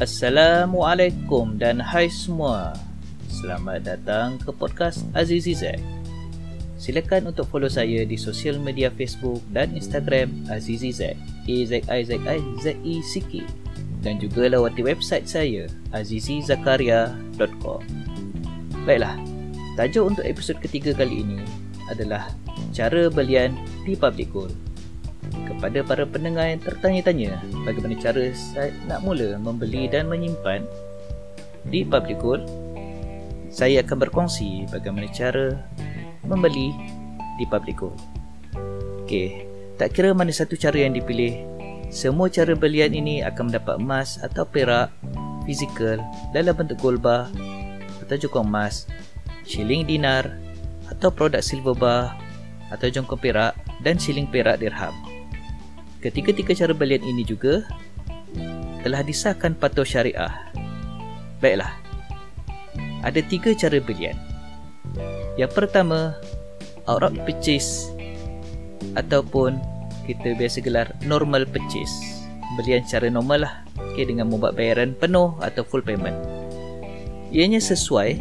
Assalamualaikum dan hai semua. Selamat datang ke podcast Azizi Zack. Silakan untuk follow saya di sosial media Facebook dan Instagram Azizi Zack. A Z I Z I Z E C K. Dan juga lawati website saya azizizakaria.com. Baiklah. Tajuk untuk episod ketiga kali ini adalah cara belian di public goal kepada para pendengar yang tertanya-tanya bagaimana cara saya nak mula membeli dan menyimpan di public gold saya akan berkongsi bagaimana cara membeli di public gold ok tak kira mana satu cara yang dipilih semua cara belian ini akan mendapat emas atau perak fizikal dalam bentuk gold bar atau jokong emas shilling dinar atau produk silver bar atau jongkong perak dan shilling perak dirham Ketiga-tiga cara belian ini juga telah disahkan patuh syariah. Baiklah. Ada tiga cara belian. Yang pertama, outright purchase ataupun kita biasa gelar normal purchase. Belian secara normal lah. Okay, dengan membuat bayaran penuh atau full payment. Ianya sesuai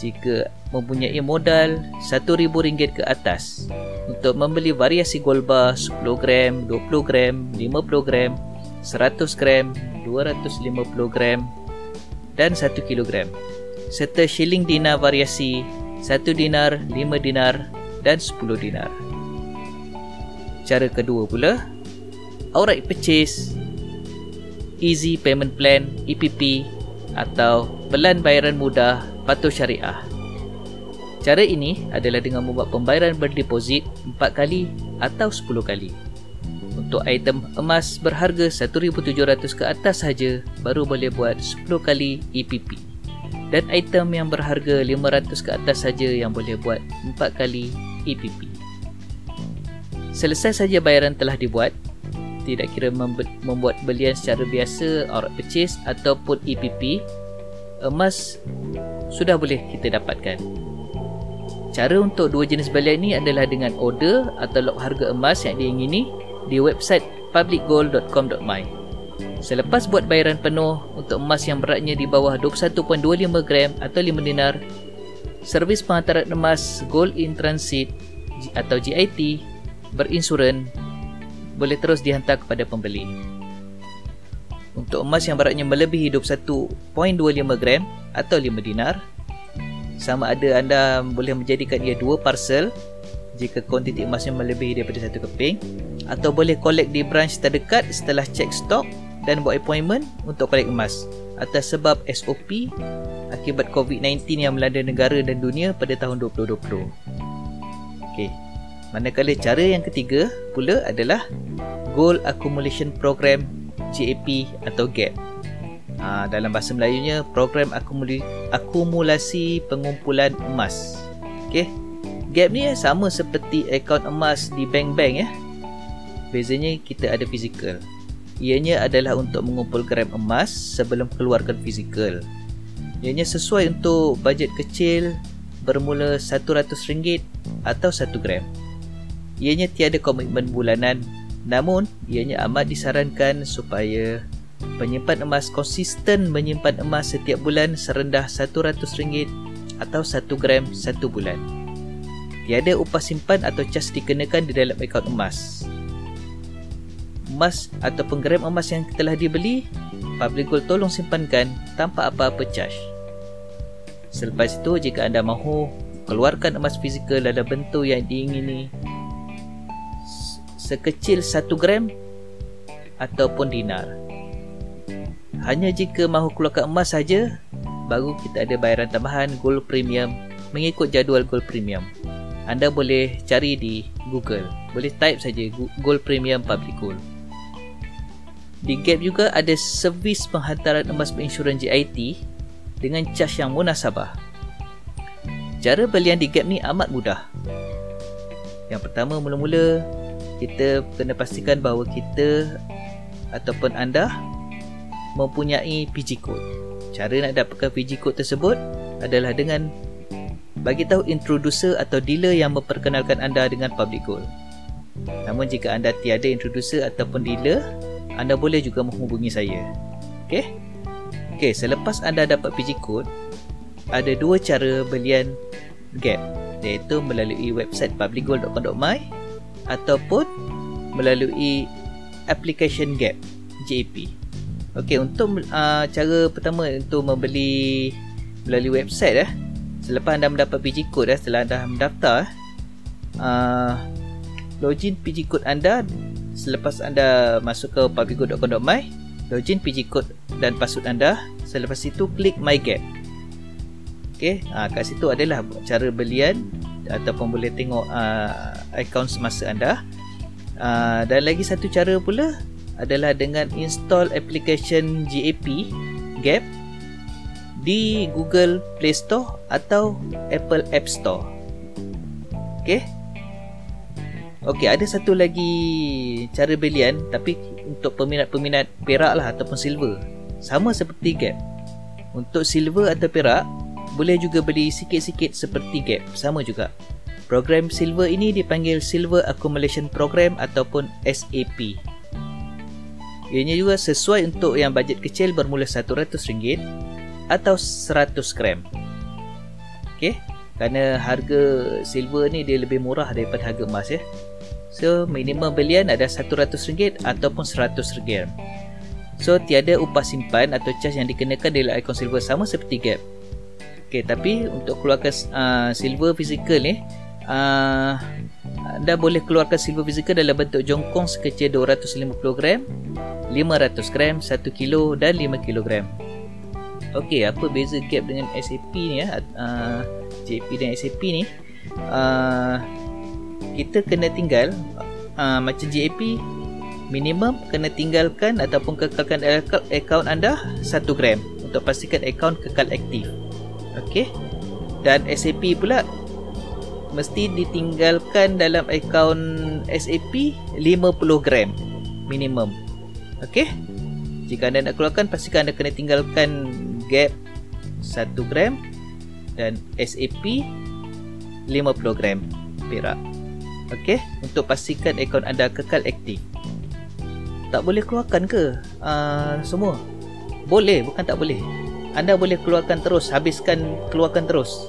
jika mempunyai modal RM1,000 ke atas untuk membeli variasi gold bar 10 gram, 20 gram, 50 gram, 100 gram, 250 gram dan 1 kilogram serta shilling dinar variasi 1 dinar, 5 dinar dan 10 dinar. Cara kedua pula, outright purchase, easy payment plan, EPP atau pelan bayaran mudah patuh syariah. Cara ini adalah dengan membuat pembayaran berdeposit 4 kali atau 10 kali. Untuk item emas berharga 1,700 ke atas saja baru boleh buat 10 kali EPP. Dan item yang berharga 500 ke atas saja yang boleh buat 4 kali EPP. Selesai saja bayaran telah dibuat, tidak kira membuat belian secara biasa, outright purchase ataupun EPP, emas sudah boleh kita dapatkan. Cara untuk dua jenis belian ini adalah dengan order atau log harga emas yang diingini di website publicgold.com.my. Selepas buat bayaran penuh untuk emas yang beratnya di bawah 21.25 gram atau 5 dinar, servis penghantaran emas Gold in Transit atau GIT berinsuran boleh terus dihantar kepada pembeli. Untuk emas yang beratnya melebihi 21.25 gram atau 5 dinar, sama ada anda boleh menjadikan ia dua parcel jika kuantiti emasnya melebihi daripada satu keping atau boleh collect di branch terdekat setelah check stok dan buat appointment untuk collect emas atas sebab SOP akibat COVID-19 yang melanda negara dan dunia pada tahun 2020. Okey. Manakala cara yang ketiga pula adalah Gold Accumulation Program GAP atau GAP ha, dalam bahasa Melayunya program akumuli, akumulasi pengumpulan emas. Okey gap ni eh, sama seperti akaun emas di bank-bank ya bezanya kita ada fizikal. Ianya adalah untuk mengumpul gram emas sebelum keluarkan fizikal. Ianya sesuai untuk bajet kecil bermula RM100 atau 1 gram. Ianya tiada komitmen bulanan. Namun ianya amat disarankan supaya Penyimpan emas konsisten menyimpan emas setiap bulan serendah RM100 atau 1 gram satu bulan. Tiada upah simpan atau cas dikenakan di dalam akaun emas. Emas atau gram emas yang telah dibeli, Public Gold tolong simpankan tanpa apa-apa cas. Selepas itu, jika anda mahu keluarkan emas fizikal dalam bentuk yang diingini sekecil 1 gram ataupun dinar. Hanya jika mahu keluarkan emas saja, baru kita ada bayaran tambahan gold premium mengikut jadual gold premium. Anda boleh cari di Google. Boleh type saja gold premium public gold. Di Gap juga ada servis penghantaran emas berinsuran GIT dengan cas yang munasabah. Cara belian di Gap ni amat mudah. Yang pertama mula-mula kita kena pastikan bahawa kita ataupun anda mempunyai PG code. Cara nak dapatkan PG code tersebut adalah dengan bagi tahu introducer atau dealer yang memperkenalkan anda dengan public gold. Namun jika anda tiada introducer ataupun dealer, anda boleh juga menghubungi saya. Okey? Okey, selepas anda dapat PG code, ada dua cara belian gap iaitu melalui website publicgold.com.my ataupun melalui application gap JAP. Okey, untuk uh, cara pertama untuk membeli melalui website eh, selepas anda mendapat PG code eh, setelah anda mendaftar uh, login PG code anda selepas anda masuk ke publicgold.com.my login PG code dan password anda selepas itu klik my gap ok ha, kat situ adalah cara belian ataupun boleh tengok uh, akaun semasa anda. Uh, dan lagi satu cara pula adalah dengan install application GAP Gap di Google Play Store atau Apple App Store. Okey. Okey, ada satu lagi cara belian tapi untuk peminat-peminat perak lah ataupun silver. Sama seperti gap. Untuk silver atau perak, boleh juga beli sikit-sikit seperti gap. Sama juga. Program silver ini dipanggil Silver Accumulation Program ataupun SAP. Ianya juga sesuai untuk yang bajet kecil bermula RM100 atau 100 gram. Okey, kerana harga silver ni dia lebih murah daripada harga emas ya. So minimum belian ada RM100 ataupun RM100. So tiada upah simpan atau charge yang dikenakan dalam ikon silver sama seperti gap. Okay, tapi untuk keluarkan uh, silver fizikal ni uh, anda boleh keluarkan silver fizikal dalam bentuk jongkong sekecil 250 gram, 500 gram, 1 kilo dan 5 kilogram. Okey, apa beza gap dengan SAP ni ya? Uh, JP dan SAP ni? Uh, kita kena tinggal uh, macam GAP minimum kena tinggalkan ataupun kekalkan akaun anda 1 gram untuk pastikan akaun kekal aktif okey dan SAP pula mesti ditinggalkan dalam akaun SAP 50 gram minimum okey jika anda nak keluarkan pastikan anda kena tinggalkan gap 1 gram dan SAP 50 gram perak Okey, untuk pastikan akaun anda kekal aktif. Tak boleh keluarkan ke uh, semua? Boleh, bukan tak boleh. Anda boleh keluarkan terus, habiskan keluarkan terus.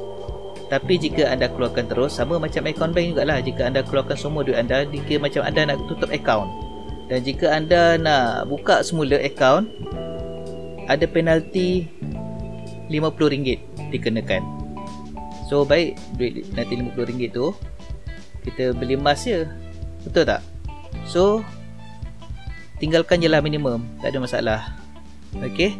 Tapi jika anda keluarkan terus, sama macam akaun bank jugalah. Jika anda keluarkan semua duit anda, jika macam anda nak tutup akaun. Dan jika anda nak buka semula akaun, ada penalti RM50 dikenakan. So baik duit nanti RM50 tu kita beli emas je. Betul tak? So tinggalkan je lah minimum. Tak ada masalah. Ok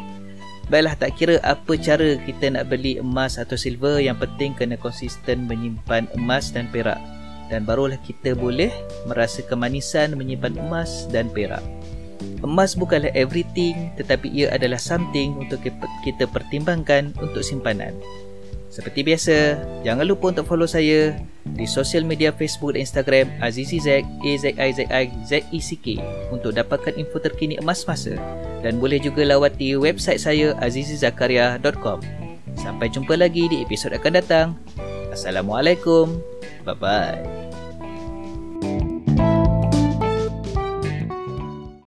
baiklah tak kira apa cara kita nak beli emas atau silver. Yang penting kena konsisten menyimpan emas dan perak dan barulah kita boleh merasa kemanisan menyimpan emas dan perak emas bukanlah everything tetapi ia adalah something untuk kita pertimbangkan untuk simpanan seperti biasa, jangan lupa untuk follow saya di sosial media Facebook dan Instagram Azizizek A-Z-I-Z-I-Z-I-C-K untuk dapatkan info terkini emas masa dan boleh juga lawati website saya azizizakaria.com. Sampai jumpa lagi di episod akan datang. Assalamualaikum. Bye-bye.